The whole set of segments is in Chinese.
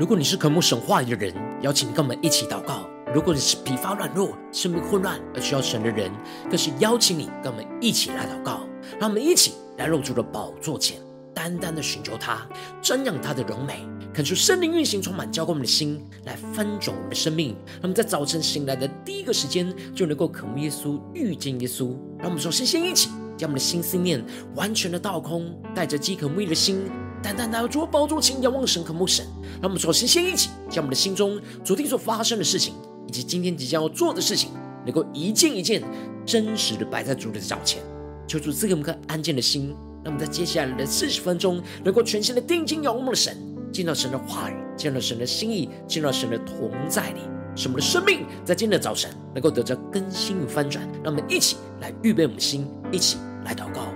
如果你是渴慕神话语的人，邀请你跟我们一起祷告；如果你是疲乏软弱、生命混乱而需要神的人，更是邀请你跟我们一起来祷告。让我们一起来入主的宝座前，单单的寻求他，瞻仰他的荣美，恳求圣灵运行，充满浇灌我们的心，来翻转我们的生命。让我们在早晨醒来的第一个时间，就能够渴慕耶稣、遇见耶稣。让我们首先先一起将我们的心思念完全的倒空，带着饥渴慕义的心。单单来到主宝座前，仰望神，渴慕神。让我们首先先一起将我们的心中昨天所发生的事情，以及今天即将要做的事情，能够一件一件真实的摆在主的脚前，求主赐给我们个安静的心。让我们在接下来的四十分钟，能够全心的定睛仰望我们的神，见到神的话语，见到神的心意，见到神的同在里，使我们的生命在今天的早晨能够得着更新与翻转。让我们一起来预备我们的心，一起来祷告。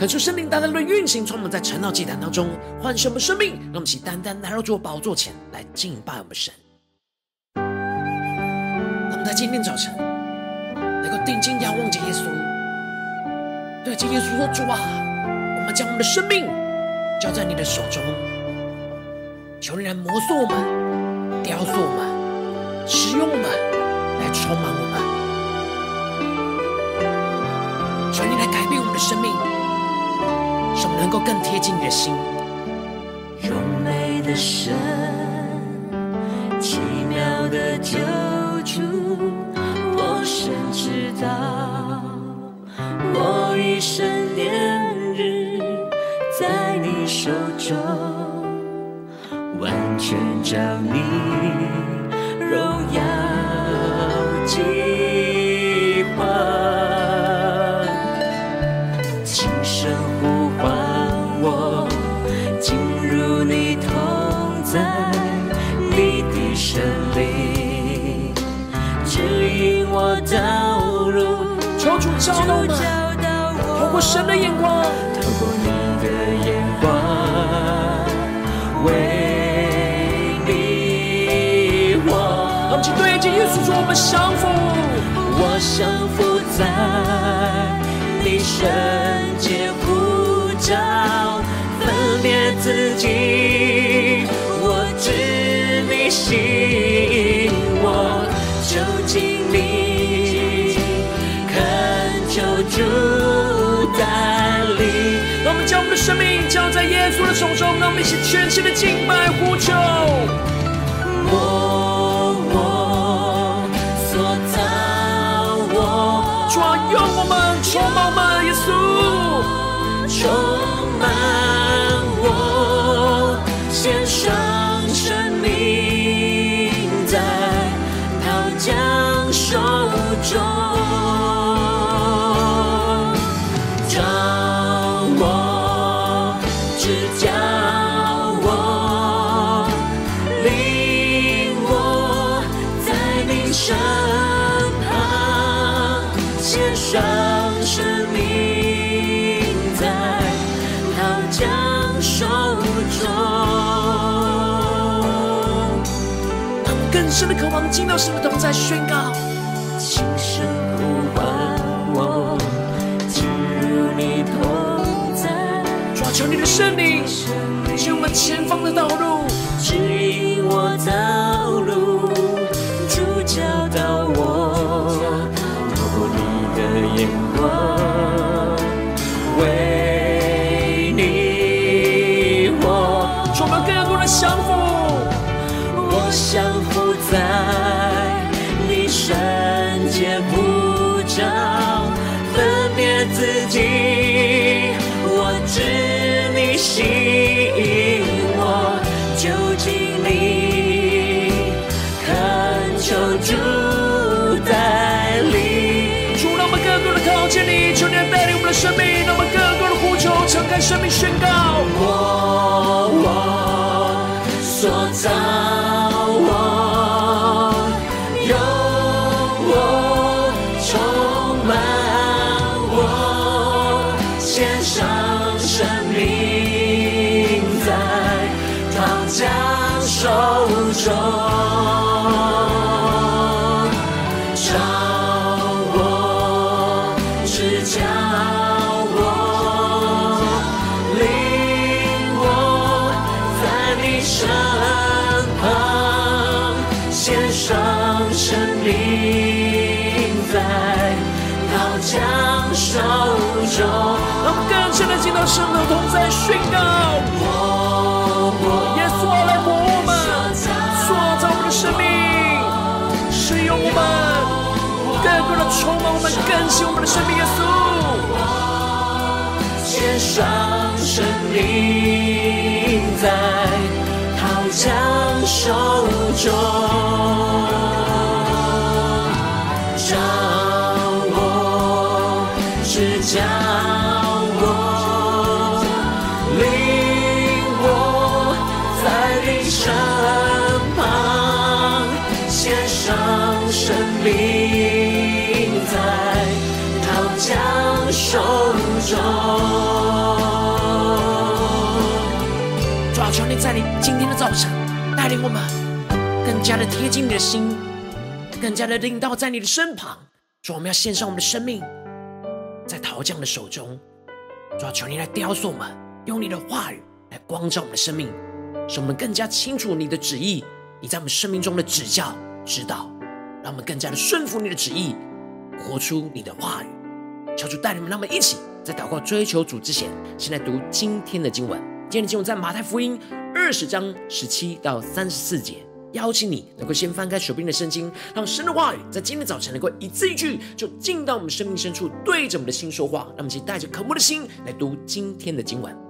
恳求圣灵单单的运行，充满在晨祷祭坛当中，唤醒我们生命。让我们起单单来到主宝座前来敬拜我们神。让我们在今天早晨能够定睛仰望着耶稣，对着耶稣说：“主啊，我们将我们的生命交在你的手中，求你来摩塑我们、雕塑我们、使用我们，来充满我们。求你来改变我们的生命。”能够更贴近你的心。用美的神，奇妙的救主，我深知道，我一生年日在你手中，完全照你教导我们，透过神的眼光，透过你的眼光，为你活。我们请对着耶稣说：我们降服，我降服在你圣洁呼召，分裂自己，我知你心，主带领，让我们将我们的生命交在耶稣的手中，让我们一起全心的敬拜呼求。进到神的同在，宣告，轻声呼唤我，进入你同在，抓求你的圣灵，是我们前方的道路，指引我道路，主教导我。透过你的眼光我知你吸引我就尽力，恳求主带领。主，让我们更多的靠近你，求你带领我们的生命，让我们更多的呼求，敞开生命宣告。我我所藏。进到圣的同在宣告，耶稣来摸我们，塑造我们的生命，使用我们，更多的充满我们，更新我们的生命。耶稣，献上生命在陶匠手中，在你今天的早晨带领我们更加的贴近你的心，更加的领到在你的身旁。主，我们要献上我们的生命在陶匠的手中。主啊，求你来雕塑我们，用你的话语来光照我们的生命，使我们更加清楚你的旨意，你在我们生命中的指教、指导，让我们更加的顺服你的旨意，活出你的话语。求主带领我们，让我们一起在祷告追求主之前，先来读今天的经文。今天的经文在马太福音二十章十七到三十四节。邀请你能够先翻开手边的圣经，让神的话语在今天早晨能够一字一句就进到我们生命深处，对着我们的心说话。让我们一起带着渴慕的心来读今天的经文。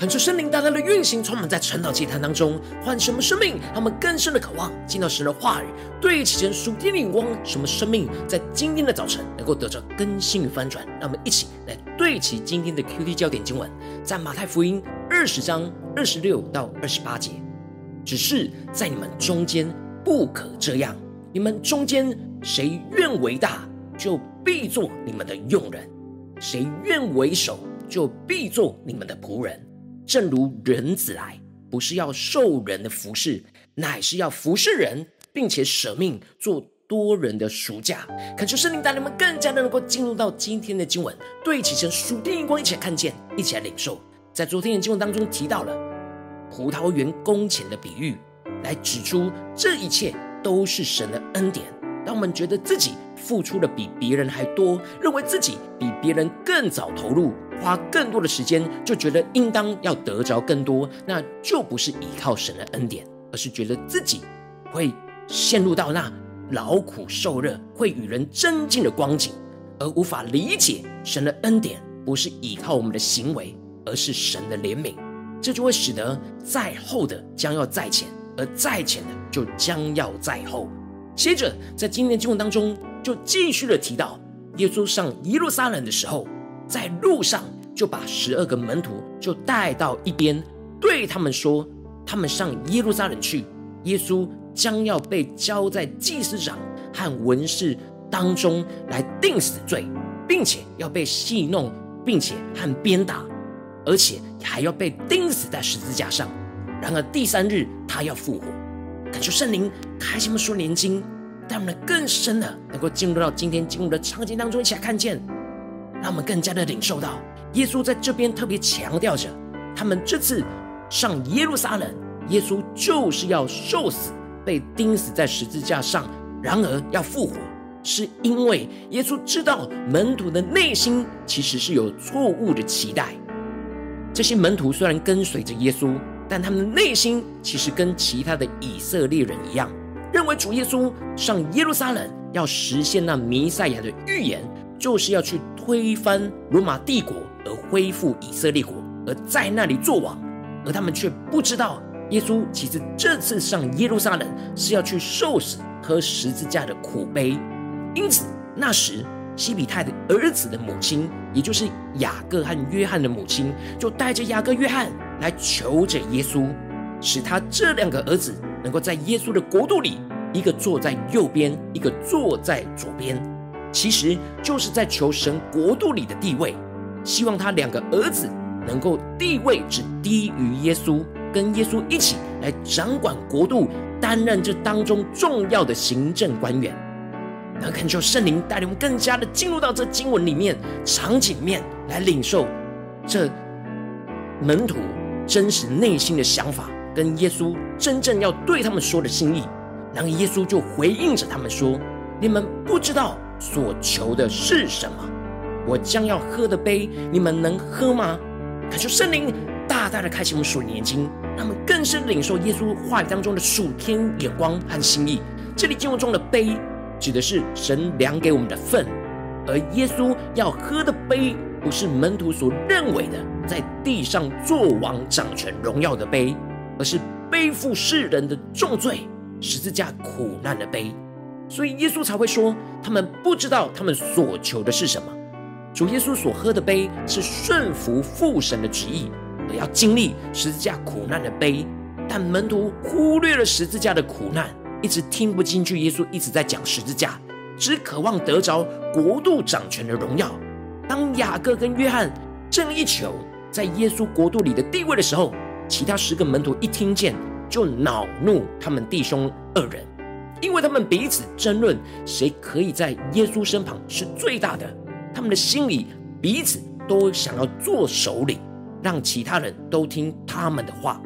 恳求圣灵大大的运行，充满在晨祷祭坛当中，唤什么生命？他们更深的渴望进到神的话语，对齐神属天的眼光。什么生命在今天的早晨能够得着更新与翻转？让我们一起来对齐今天的 QT 焦点经文，在马太福音二十章二十六到二十八节。只是在你们中间不可这样，你们中间谁愿为大，就必做你们的用人；谁愿为首，就必做你们的仆人。正如人子来，不是要受人的服侍，乃是要服侍人，并且舍命做多人的赎价。恳求圣灵带领我们更加的能够进入到今天的经文，对齐成属天眼光，一起来看见，一起来领受。在昨天的经文当中提到了葡萄园工钱的比喻，来指出这一切都是神的恩典。当我们觉得自己付出的比别人还多，认为自己比别人更早投入。花更多的时间，就觉得应当要得着更多，那就不是依靠神的恩典，而是觉得自己会陷入到那劳苦受热、会与人争竞的光景，而无法理解神的恩典不是依靠我们的行为，而是神的怜悯，这就会使得在后的将要在前，而在前的就将要在后。接着，在今天的经文当中，就继续的提到耶稣上耶路撒冷的时候。在路上就把十二个门徒就带到一边，对他们说：“他们上耶路撒冷去，耶稣将要被交在祭司长和文士当中来定死罪，并且要被戏弄，并且和鞭打，而且还要被钉死在十字架上。然而第三日他要复活。”感谢圣灵开启我们属灵眼睛，带我们更深的能够进入到今天进入的场景当中，一起来看见。让我们更加的领受到，耶稣在这边特别强调着，他们这次上耶路撒冷，耶稣就是要受死，被钉死在十字架上，然而要复活，是因为耶稣知道门徒的内心其实是有错误的期待。这些门徒虽然跟随着耶稣，但他们的内心其实跟其他的以色列人一样，认为主耶稣上耶路撒冷要实现那弥赛亚的预言。就是要去推翻罗马帝国，而恢复以色列国，而在那里作王，而他们却不知道，耶稣其实这次上耶路撒冷是要去受死、喝十字架的苦杯。因此，那时西比泰的儿子的母亲，也就是雅各和约翰的母亲，就带着雅各、约翰来求着耶稣，使他这两个儿子能够在耶稣的国度里，一个坐在右边，一个坐在左边。其实就是在求神国度里的地位，希望他两个儿子能够地位只低于耶稣，跟耶稣一起来掌管国度，担任这当中重要的行政官员。那恳求圣灵带领我们更加的进入到这经文里面场景面来领受这门徒真实内心的想法，跟耶稣真正要对他们说的心意。然后耶稣就回应着他们说：“你们不知道。”所求的是什么？我将要喝的杯，你们能喝吗？恳求圣灵大大的开启我们属灵眼睛，让我们更深领受耶稣话语当中的属天眼光和心意。这里经文中的杯，指的是神量给我们的份，而耶稣要喝的杯，不是门徒所认为的在地上作王掌权荣耀的杯，而是背负世人的重罪、十字架苦难的杯。所以耶稣才会说，他们不知道他们所求的是什么。主耶稣所喝的杯是顺服父神的旨意，而要经历十字架苦难的杯。但门徒忽略了十字架的苦难，一直听不进去耶稣一直在讲十字架，只渴望得着国度掌权的荣耀。当雅各跟约翰正一求在耶稣国度里的地位的时候，其他十个门徒一听见就恼怒他们弟兄二人。因为他们彼此争论谁可以在耶稣身旁是最大的，他们的心里彼此都想要做首领，让其他人都听他们的话。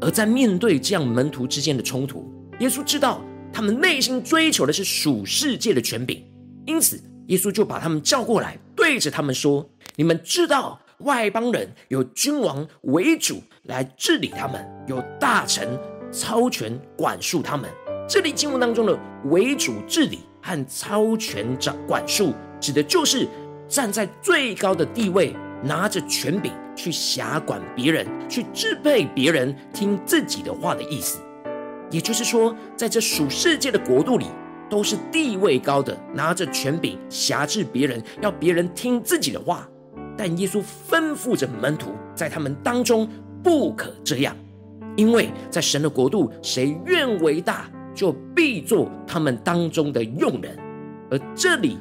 而在面对这样门徒之间的冲突，耶稣知道他们内心追求的是属世界的权柄，因此耶稣就把他们叫过来，对着他们说：“你们知道外邦人有君王为主来治理他们，有大臣操权管束他们。”这里经文当中的为主治理和操权掌管束，指的就是站在最高的地位，拿着权柄去辖管别人，去支配别人听自己的话的意思。也就是说，在这属世界的国度里，都是地位高的，拿着权柄辖制别人，要别人听自己的话。但耶稣吩咐着门徒，在他们当中不可这样，因为在神的国度，谁愿为大，就必做他们当中的用人。而这里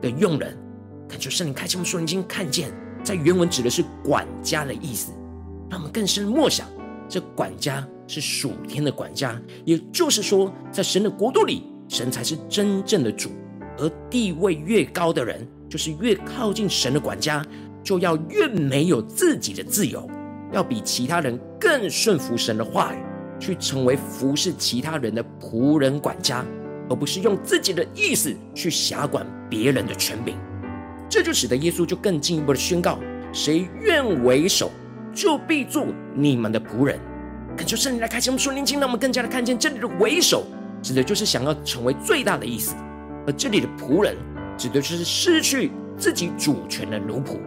的用人，恳求圣灵开启我们属灵眼睛，看见在原文指的是管家的意思，让我们更深默想，这管家是属天的管家，也就是说，在神的国度里，神才是真正的主，而地位越高的人，就是越靠近神的管家，就要越没有自己的自由，要比其他人更顺服神的话语，去成为服侍其他人的仆人管家，而不是用自己的意思去辖管别人的权柄。这就使得耶稣就更进一步的宣告：谁愿为首，就必做你们的仆人。恳求圣灵来开启我们属灵眼睛，让我们更加的看见这里的为首，指的就是想要成为最大的意思；而这里的仆人，指的就是失去自己主权的奴仆。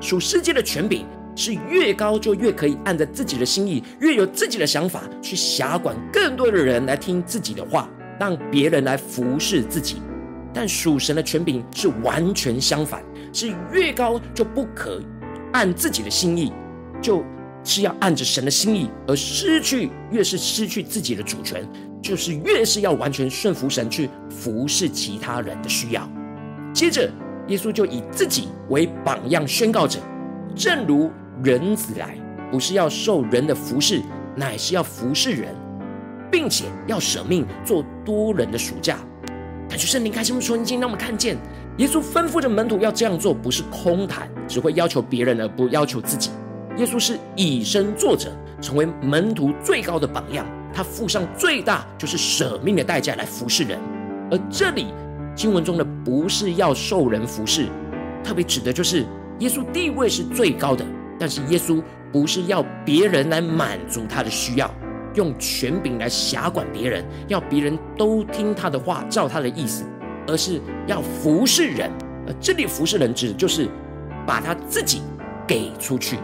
属世界的权柄。是越高就越可以按着自己的心意，越有自己的想法去辖管更多的人来听自己的话，让别人来服侍自己。但属神的权柄是完全相反，是越高就不可按自己的心意，就是要按着神的心意，而失去越是失去自己的主权，就是越是要完全顺服神去服侍其他人的需要。接着，耶稣就以自己为榜样宣告着：正如人子来，不是要受人的服侍，乃是要服侍人，并且要舍命做多人的赎价。感谢圣灵开启我们属灵眼睛，让我们看见耶稣吩咐着门徒要这样做，不是空谈，只会要求别人而不要求自己。耶稣是以身作则，成为门徒最高的榜样。他付上最大就是舍命的代价来服侍人。而这里经文中的不是要受人服侍，特别指的就是耶稣地位是最高的，但是耶稣不是要别人来满足他的需要。用权柄来辖管别人，要别人都听他的话，照他的意思，而是要服侍人。而这里服侍人指的就是把他自己给出去。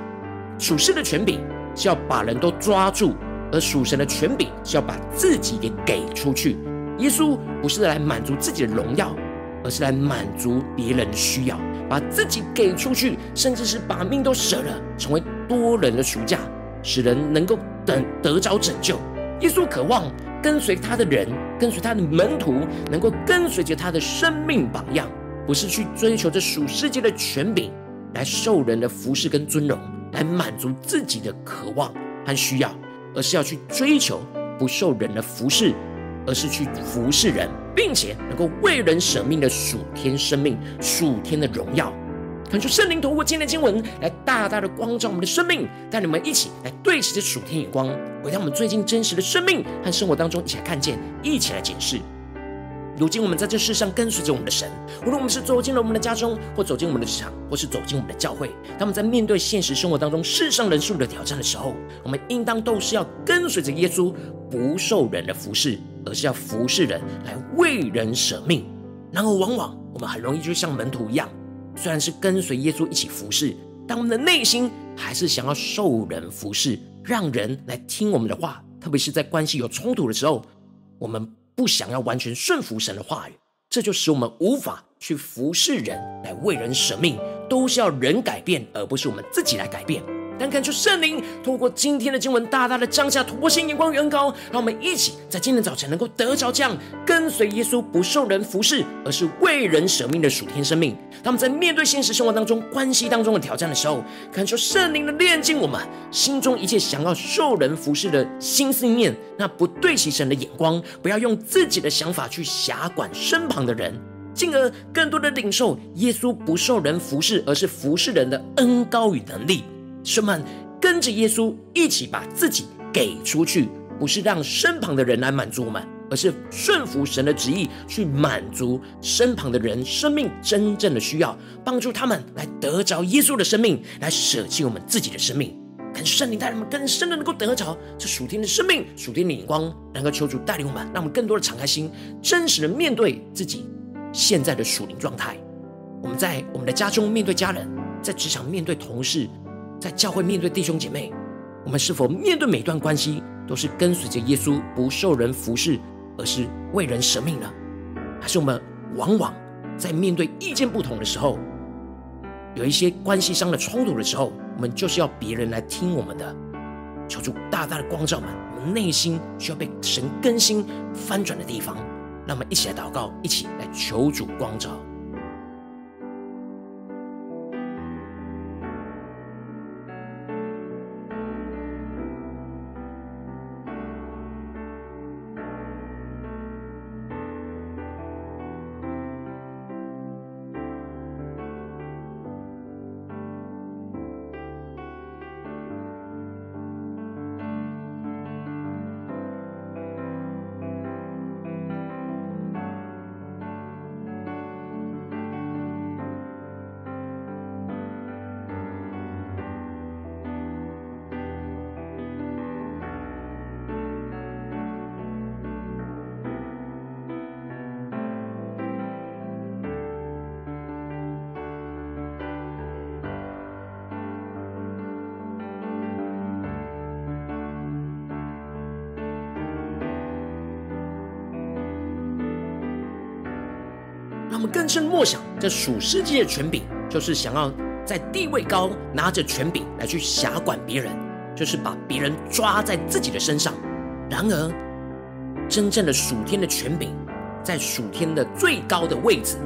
属世的权柄是要把人都抓住，而属神的权柄是要把自己给给出去。耶稣不是来满足自己的荣耀，而是来满足别人的需要，把自己给出去，甚至是把命都舍了，成为多人的赎价。使人能够等得着拯救。耶稣渴望跟随他的人，跟随他的门徒，能够跟随着他的生命榜样，不是去追求这属世界的权柄，来受人的服侍跟尊荣，来满足自己的渴望和需要，而是要去追求不受人的服侍，而是去服侍人，并且能够为人舍命的属天生命、属天的荣耀。恳求圣灵透过今天的经文来大大的光照我们的生命，带你们一起来对齐这属天眼光，回到我们最近真实的生命和生活当中，一起来看见，一起来检视。如今我们在这世上跟随着我们的神，无论我们是走进了我们的家中，或走进我们的职场，或是走进我们的教会，当我们在面对现实生活当中世上人数的挑战的时候，我们应当都是要跟随着耶稣，不受人的服侍，而是要服侍人，来为人舍命。然而，往往我们很容易就像门徒一样。虽然是跟随耶稣一起服侍，但我们的内心还是想要受人服侍，让人来听我们的话。特别是在关系有冲突的时候，我们不想要完全顺服神的话语，这就使我们无法去服侍人，来为人舍命，都是要人改变，而不是我们自己来改变。但看出圣灵透过今天的经文，大大的降下突破性眼光，远高，让我们一起在今天早晨能够得着这样跟随耶稣，不受人服侍，而是为人舍命的属天生命。当我们在面对现实生活当中关系当中的挑战的时候，看出圣灵的炼净我们心中一切想要受人服侍的心思念，那不对齐神的眼光，不要用自己的想法去辖管身旁的人，进而更多的领受耶稣不受人服侍，而是服侍人的恩高与能力。兄们，跟着耶稣一起把自己给出去，不是让身旁的人来满足我们，而是顺服神的旨意，去满足身旁的人生命真正的需要，帮助他们来得着耶稣的生命，来舍弃我们自己的生命。感谢圣灵带领我们更深的能够得着这属天的生命、属天的眼光，能够求主带领我们，让我们更多的敞开心，真实的面对自己现在的属灵状态。我们在我们的家中面对家人，在职场面对同事。在教会面对弟兄姐妹，我们是否面对每段关系都是跟随着耶稣，不受人服侍，而是为人舍命呢？还是我们往往在面对意见不同的时候，有一些关系上的冲突的时候，我们就是要别人来听我们的？求主大大的光照们，我们内心需要被神更新翻转的地方，让我们一起来祷告，一起来求主光照。更深默想，这属世界的权柄，就是想要在地位高，拿着权柄来去辖管别人，就是把别人抓在自己的身上。然而，真正的属天的权柄，在属天的最高的位置，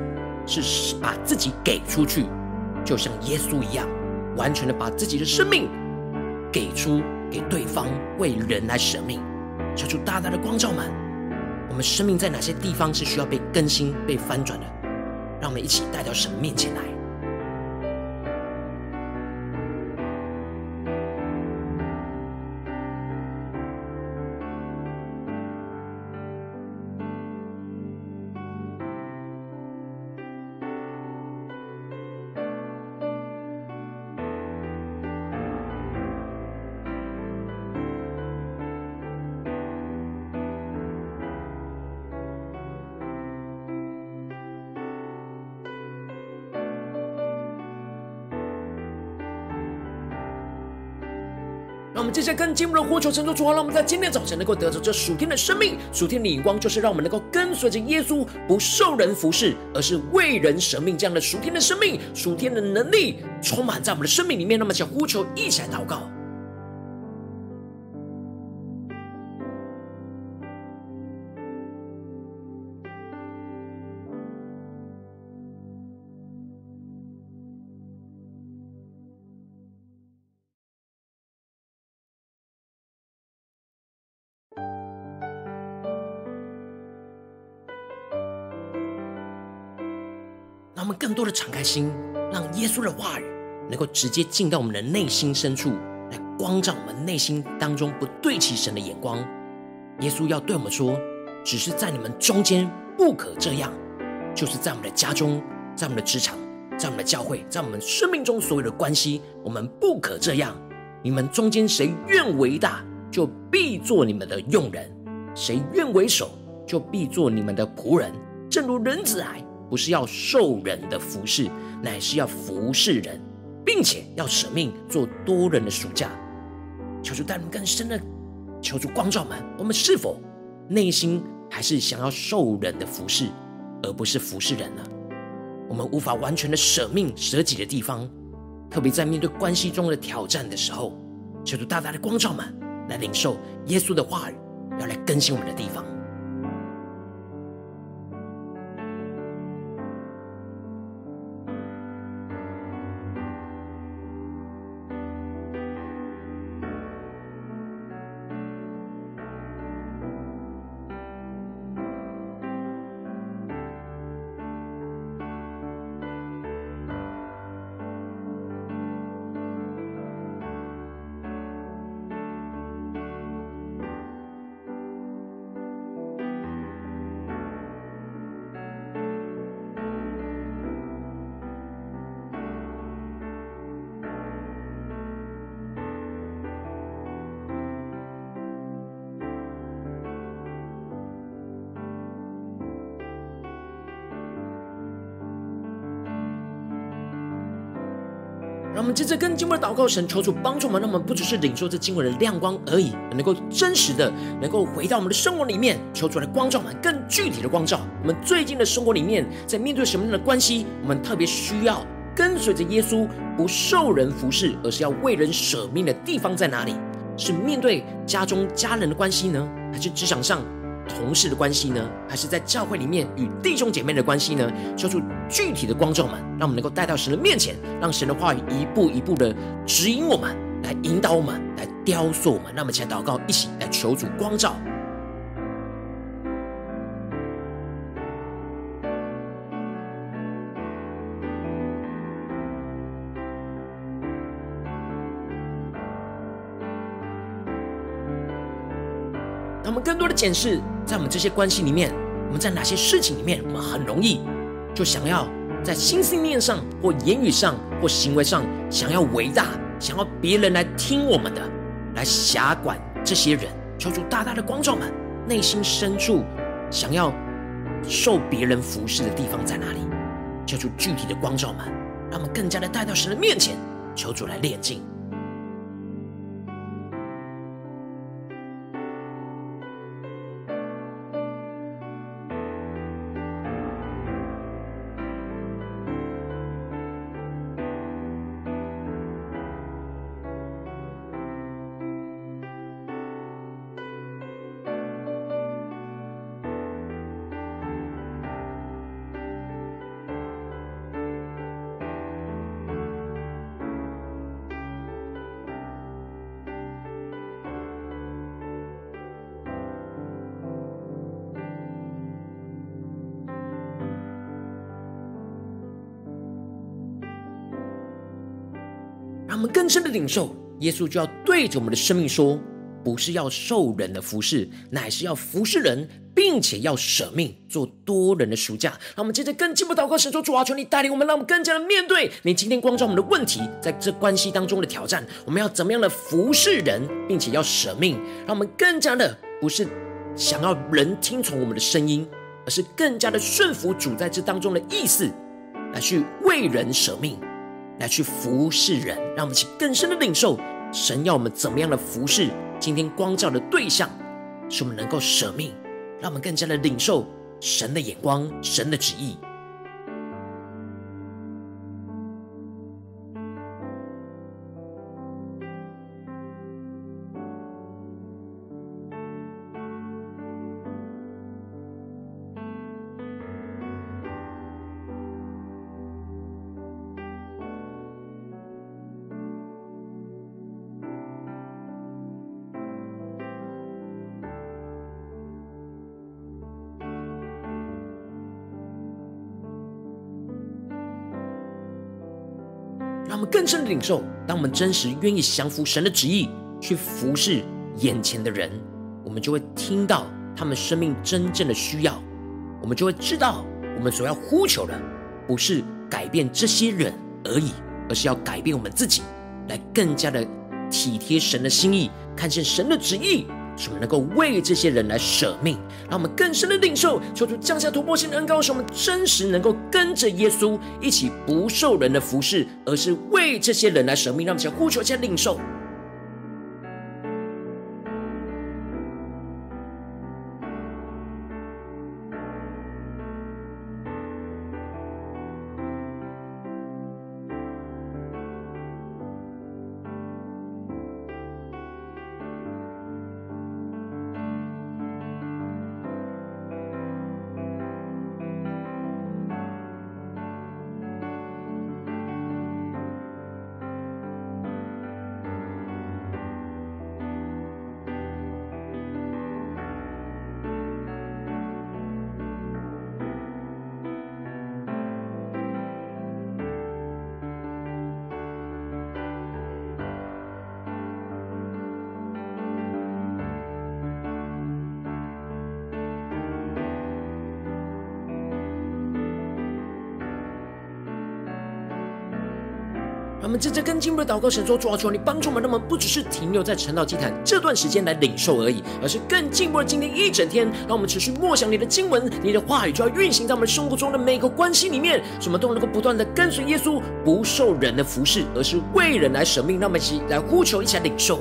是把自己给出去，就像耶稣一样，完全的把自己的生命给出给对方，为人来舍命。求主大大的光照们，我们生命在哪些地方是需要被更新、被翻转的？让我们一起带到神面前来。接下来跟进我们的呼求，称作主啊，让我们在今天早晨能够得着这属天的生命、属天的眼光，就是让我们能够跟随着耶稣，不受人服侍，而是为人舍命。这样的属天的生命、属天的能力，充满在我们的生命里面。那么，想呼求，一起来祷告。我们更多的敞开心，让耶稣的话语能够直接进到我们的内心深处，来光照我们内心当中不对齐神的眼光。耶稣要对我们说：“只是在你们中间不可这样，就是在我们的家中，在我们的职场，在我们的教会，在我们生命中所有的关系，我们不可这样。你们中间谁愿为大，就必做你们的用人；谁愿为首，就必做你们的仆人。正如人子来。”不是要受人的服侍，乃是要服侍人，并且要舍命做多人的赎价。求主带领更深的，求主光照们，我们是否内心还是想要受人的服侍，而不是服侍人呢？我们无法完全的舍命舍己的地方，特别在面对关系中的挑战的时候，求主大大的光照们，来领受耶稣的话语，要来更新我们的地方。我们接着更进一步的祷告，神求主帮助我们，让我们不只是领受这经文的亮光而已，能够真实的能够回到我们的生活里面，求主来光照我们，更具体的光照我们最近的生活里面，在面对什么样的关系，我们特别需要跟随着耶稣，不受人服侍，而是要为人舍命的地方在哪里？是面对家中家人的关系呢，还是职场上？同事的关系呢，还是在教会里面与弟兄姐妹的关系呢？求出具体的光照们，让我们能够带到神的面前，让神的话语一步一步的指引我们，来引导我们，来雕塑我们。那么，请祷告，一起来求主光照。让我们更多的检视，在我们这些关系里面，我们在哪些事情里面，我们很容易就想要在心思念上，或言语上，或行为上，想要伟大，想要别人来听我们的，来辖管这些人，求主大大的光照们，内心深处想要受别人服侍的地方在哪里？求主具体的光照们，让我们更加的带到神的面前，求主来炼净。更深的领受，耶稣就要对着我们的生命说：不是要受人的服侍，乃是要服侍人，并且要舍命做多人的赎价。让我们接着更进一步祷告，神说：主啊，求你带领我们，让我们更加的面对你今天光照我们的问题，在这关系当中的挑战，我们要怎么样的服侍人，并且要舍命，让我们更加的不是想要人听从我们的声音，而是更加的顺服主在这当中的意思，来去为人舍命。来去服侍人，让我们去更深的领受神要我们怎么样的服侍。今天光照的对象，使我们能够舍命，让我们更加的领受神的眼光、神的旨意。领受，当我们真实愿意降服神的旨意，去服侍眼前的人，我们就会听到他们生命真正的需要，我们就会知道，我们所要呼求的，不是改变这些人而已，而是要改变我们自己，来更加的体贴神的心意，看见神的旨意。使我们能够为这些人来舍命，让我们更深的领受，求主降下突破性的恩膏，使我们真实能够跟着耶稣一起不受人的服侍，而是为这些人来舍命。让我们先呼求，先领受。这在这更进步的祷告，神说：主啊，求你帮助我们，那么不只是停留在晨祷祭坛这段时间来领受而已，而是更进一步的今天一整天，让我们持续默想你的经文，你的话语就要运行在我们生活中的每个关系里面，什么都能够不断的跟随耶稣，不受人的服侍，而是为人来舍命。让我们一起来呼求，一起来领受。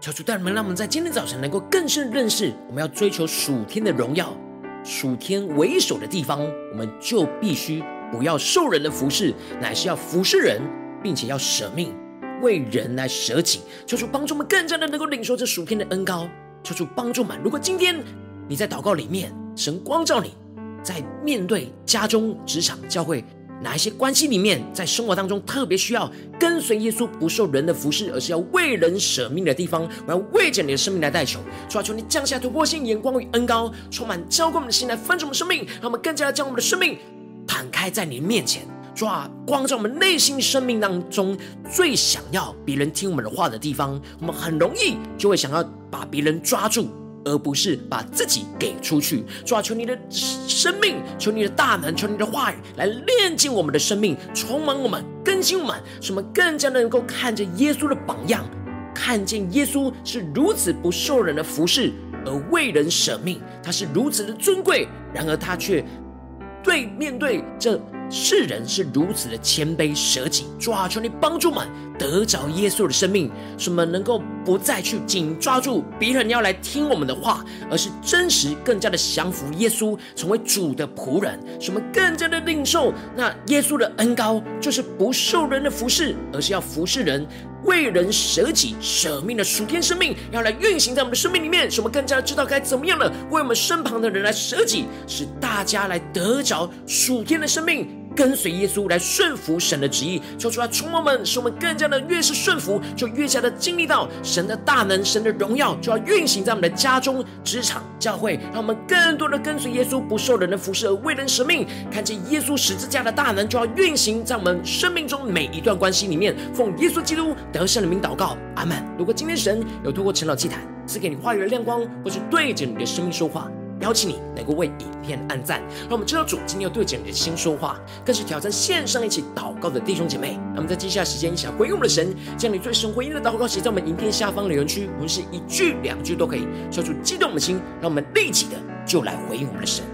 求主带领们，让我们在今天早晨能够更深认识，我们要追求属天的荣耀、属天为首的地方，我们就必须不要受人的服侍，乃是要服侍人，并且要舍命为人来舍己。求主帮助我们更加的能够领受这属天的恩膏。求主帮助们，如果今天你在祷告里面，神光照你，在面对家中、职场、教会。哪一些关系里面，在生活当中特别需要跟随耶稣，不受人的服侍，而是要为人舍命的地方，我要为着你的生命来代求。主啊，求你降下突破性眼光与恩膏，充满浇灌我们的心，来分盛我们生命，让我们更加的将我们的生命摊开在你面前。主啊，光照我们内心生命当中最想要别人听我们的话的地方，我们很容易就会想要把别人抓住。而不是把自己给出去，主啊，求你的生命，求你的大能，求你的话语来炼净我们的生命，充满我们，更新我们，使我们更加的能够看见耶稣的榜样，看见耶稣是如此不受人的服侍而为人舍命，他是如此的尊贵，然而他却对面对这。世人是如此的谦卑舍己，主啊，求你帮助我们得着耶稣的生命，使我们能够不再去紧抓住别人要来听我们的话，而是真实更加的降服耶稣，成为主的仆人，什么更加的领受那耶稣的恩膏，就是不受人的服侍，而是要服侍人。为人舍己舍命的属天生命，要来运行在我们的生命里面，使我们更加的知道该怎么样了为我们身旁的人来舍己，使大家来得着属天的生命。跟随耶稣来顺服神的旨意，求主来充满我们，使我们更加的越是顺服，就越加的经历到神的大能、神的荣耀，就要运行在我们的家中、职场、教会，让我们更多的跟随耶稣，不受人的服侍而为人舍命，看见耶稣十字架的大能，就要运行在我们生命中每一段关系里面。奉耶稣基督得胜的名祷告，阿门。如果今天神有透过晨祷祭坛赐给你话语的亮光，或是对着你的生命说话。邀请你能够为影片按赞，让我们知道主今天要对着你的心说话，更是挑战线上一起祷告的弟兄姐妹。那么在接下来时间，一起回应我们的神，将你最深回应的祷告写在我们影片下方留言区，不是一句两句都可以，说出激动我们的心，让我们立即的就来回应我们的神。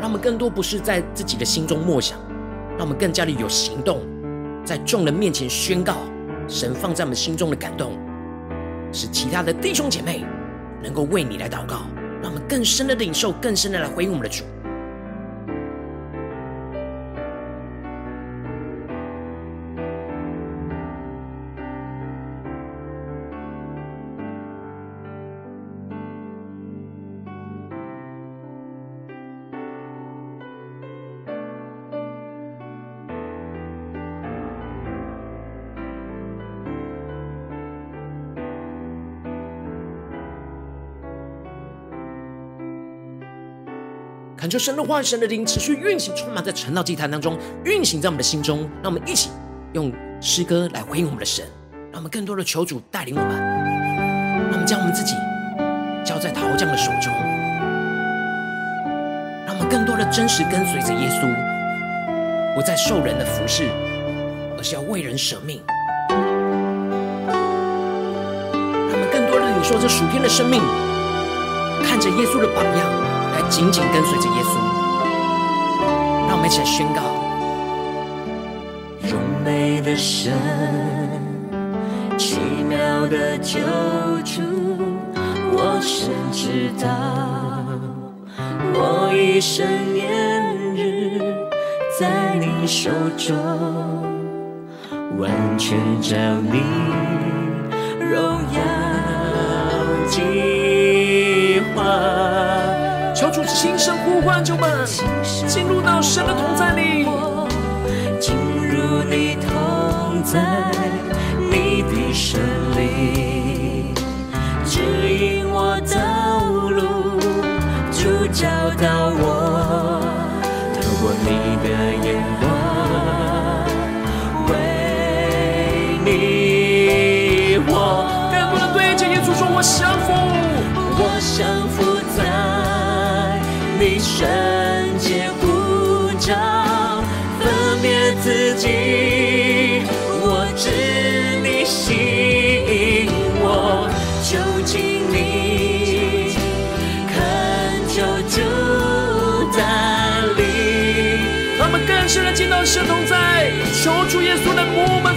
让我们更多不是在自己的心中默想，让我们更加的有行动，在众人面前宣告神放在我们心中的感动，使其他的弟兄姐妹能够为你来祷告，让我们更深的领受，更深的来回应我们的主。恳求神的话、神的灵持续运行，充满在晨祷祭坛当中，运行在我们的心中。让我们一起用诗歌来回应我们的神，让我们更多的求主带领我们。让我们将我们自己交在陶匠的手中，让我们更多的真实跟随着耶稣，不再受人的服侍，而是要为人舍命。让我们更多的领受这属天的生命，看着耶稣的榜样。紧紧跟随着耶稣，让我们一起来宣告：荣美的神，奇妙的救主，我深知道，我一生年日在你手中，完全照你荣耀呼唤，就们进入到神的同在里，进入你同在，你的圣灵指引我道路，主教导我，透过你的眼光，为你我。更多的对着耶稣说：“我降服，我降服。”你圣洁呼召，分别自己，我知你吸引我，就近你，恳求主带领。他们更深的进到神同在，求主耶稣来摸我们、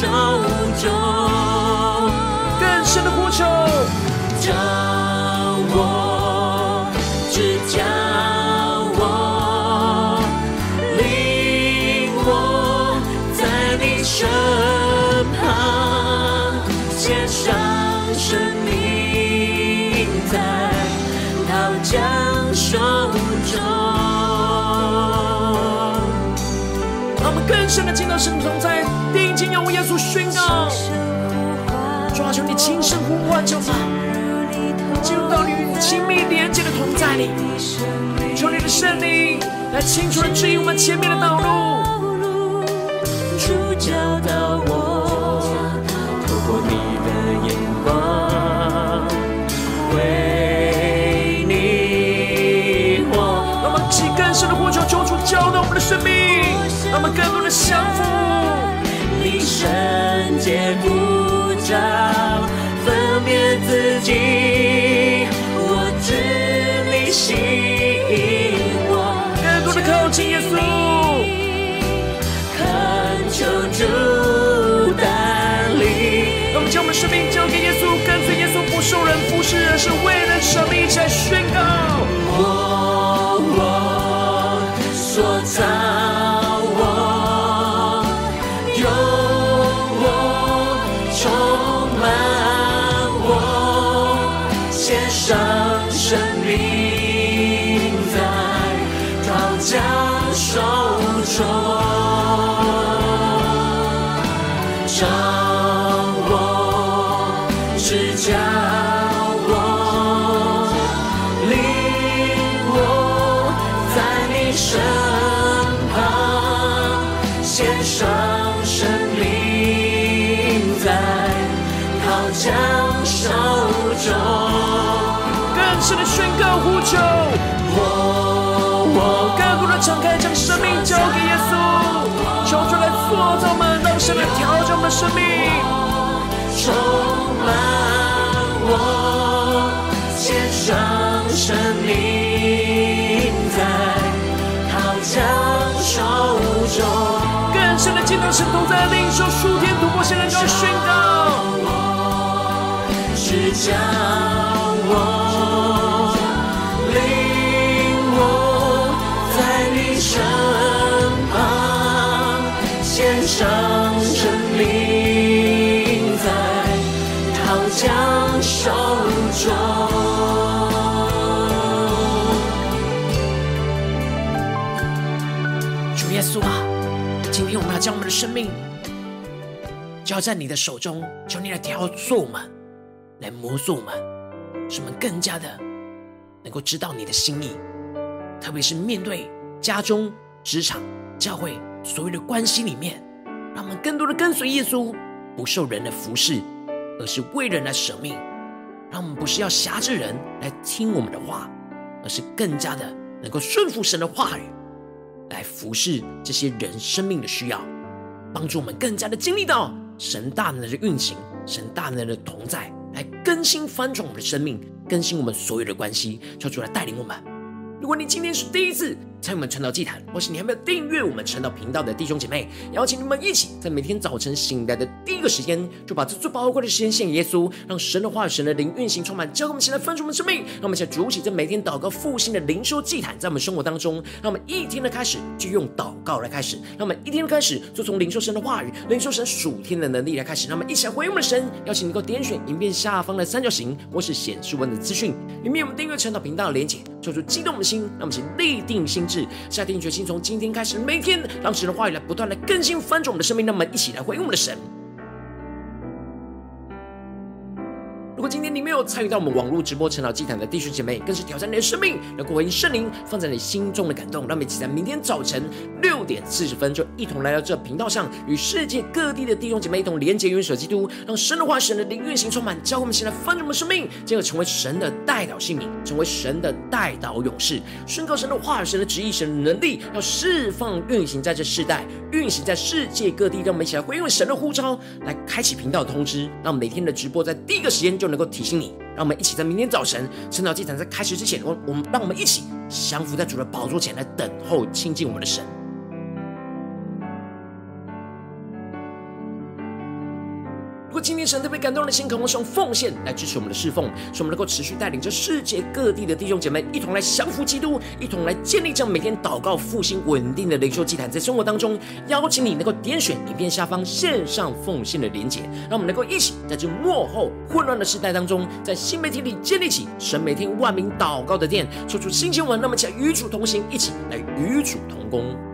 手中，更深的呼求，叫我，只教我，领我在你身旁，献上生命在刀将手中。让我们更深的进到圣同在。定睛仰望耶稣宣告，抓住你轻声呼唤就吧，进入到你亲密连接的同在里，求你的圣灵来清楚的指引我们前面的道路，主教导我，透过你的眼光，为你我们起更深的呼求，求主教导我们的生命。让我们更多的降服，你圣洁鼓掌，分辨自己，我知你吸引我，更多的靠近耶稣，恳求主带领。让我们将我们生命交给耶稣，跟随耶稣，不受人服侍，而是为人舍命，一起宣告。我我敞开，将生命交给耶稣，求主来塑造我们，让神来调整我们的生命，充满我，献上生命在陶匠手中，更深的敬拜神同在，领受属天突破，现在就要宣告，只将献上生命在陶匠手。中。主耶稣啊，今天我们要将我们的生命交在你的手中，求你来调作我们，来磨塑我们，使我们更加的能够知道你的心意，特别是面对家中、职场、教会所有的关系里面，让我们更多的跟随耶稣，不受人的服侍，而是为人来舍命。让我们不是要挟制人来听我们的话，而是更加的能够顺服神的话语，来服侍这些人生命的需要，帮助我们更加的经历到神大能的运行，神大能的同在，来更新翻转我们的生命，更新我们所有的关系，求主来带领我们。如果你今天是第一次，参与我们传道祭坛，或是你还没有订阅我们传道频道的弟兄姐妹，邀请你们一起在每天早晨醒来的第一个时间，就把这最宝贵的时间献给耶稣，让神的话语、神的灵运行充满，教会我们现在分出我们生命，让我们一起来筑起这每天祷告复兴的灵修祭坛，在我们生活当中，让我们一天的开始就用祷告来开始，让我们一天的开始就从灵修神的话语、灵修神属天的能力来开始，让我们一起来回应我们的神。邀请你能够点选影片下方的三角形，或是显示文的资讯，里面有我们订阅传道频道的连结，做出激动的心，让我们一起立定心。下定决心。从今天开始，每天让神的话语来不断的更新翻转我们的生命，那么一起来回应我们的神。没有参与到我们网络直播成长祭坛的弟兄姐妹，更是挑战你的生命，能够回应圣灵放在你心中的感动。让我们一起在明天早晨六点四十分，就一同来到这频道上，与世界各地的弟兄姐妹一同连接、元首基督，让神的话、神的灵运行充满，教会我们现在翻转我们生命，进而成为神的代祷性命，成为神的代祷勇士，宣告神的话语、神的旨意、神的能力，要释放运行在这世代，运行在世界各地。让我们一起来回应神的呼召，来开启频道通知，让每天的直播在第一个时间就能够提醒你，让我们一起在明天早晨晨祷祭坛在开始之前，我我们让我们一起降服在主的宝座前来等候亲近我们的神。神特别感动的心，渴望使用奉献来支持我们的侍奉，使我们能够持续带领着世界各地的弟兄姐妹一同来降服基督，一同来建立这样每天祷告复兴稳定的灵修祭坛，在生活当中邀请你能够点选影片下方线上奉献的连结，让我们能够一起在这幕后混乱的时代当中，在新媒体里建立起神每天万名祷告的殿，说出新鲜文，那么起来与主同行，一起来与主同工。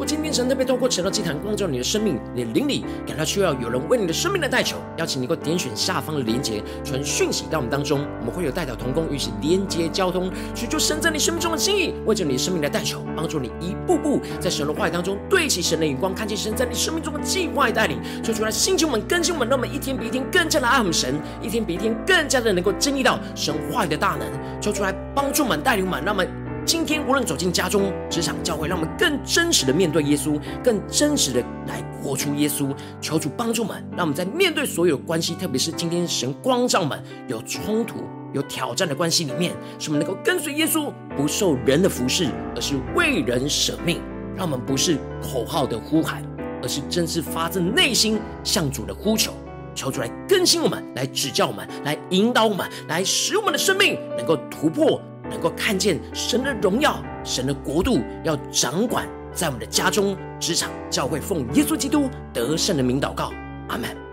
若今天神特别透过晨祷祭坛光照你的生命，你的灵里感到需要有人为你的生命的代求，邀请你能够点选下方的连结，传讯息到我们当中，我们会有代表同工与其连接交通，寻求神在你生命中的心意，为着你的生命的代求，帮助你一步步在神的话语当中对齐神的眼光，看见神在你生命中的计划带领，说出来心情我们更新我们，让我们一天比一天更加的爱我们神，一天比一天更加的能够经历到神话语的大能，说出来帮助我们带领我们，让我们。今天无论走进家中、职场、教会，让我们更真实的面对耶稣，更真实的来活出耶稣。求主帮助们，让我们在面对所有关系，特别是今天神光照们有冲突、有挑战的关系里面，使我们能够跟随耶稣，不受人的服侍，而是为人舍命。让我们不是口号的呼喊，而是真是发自内心向主的呼求。求主来更新我们，来指教我们，来引导我们，来使我们的生命能够突破。能够看见神的荣耀，神的国度要掌管在我们的家中、职场、教会，奉耶稣基督得胜的名祷告，阿门。